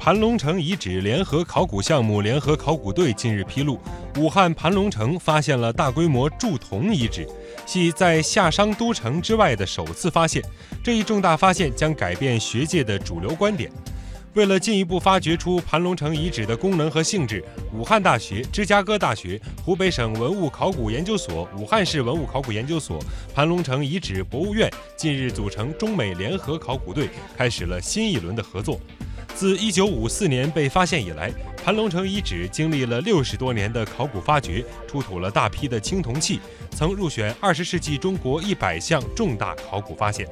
盘龙城遗址联合考古项目联合考古队近日披露，武汉盘龙城发现了大规模铸铜遗址，系在夏商都城之外的首次发现。这一重大发现将改变学界的主流观点。为了进一步发掘出盘龙城遗址的功能和性质，武汉大学、芝加哥大学、湖北省文物考古研究所、武汉市文物考古研究所、盘龙城遗址博物院近日组成中美联合考古队，开始了新一轮的合作。自1954年被发现以来，盘龙城遗址经历了六十多年的考古发掘，出土了大批的青铜器，曾入选二十世纪中国一百项重大考古发现。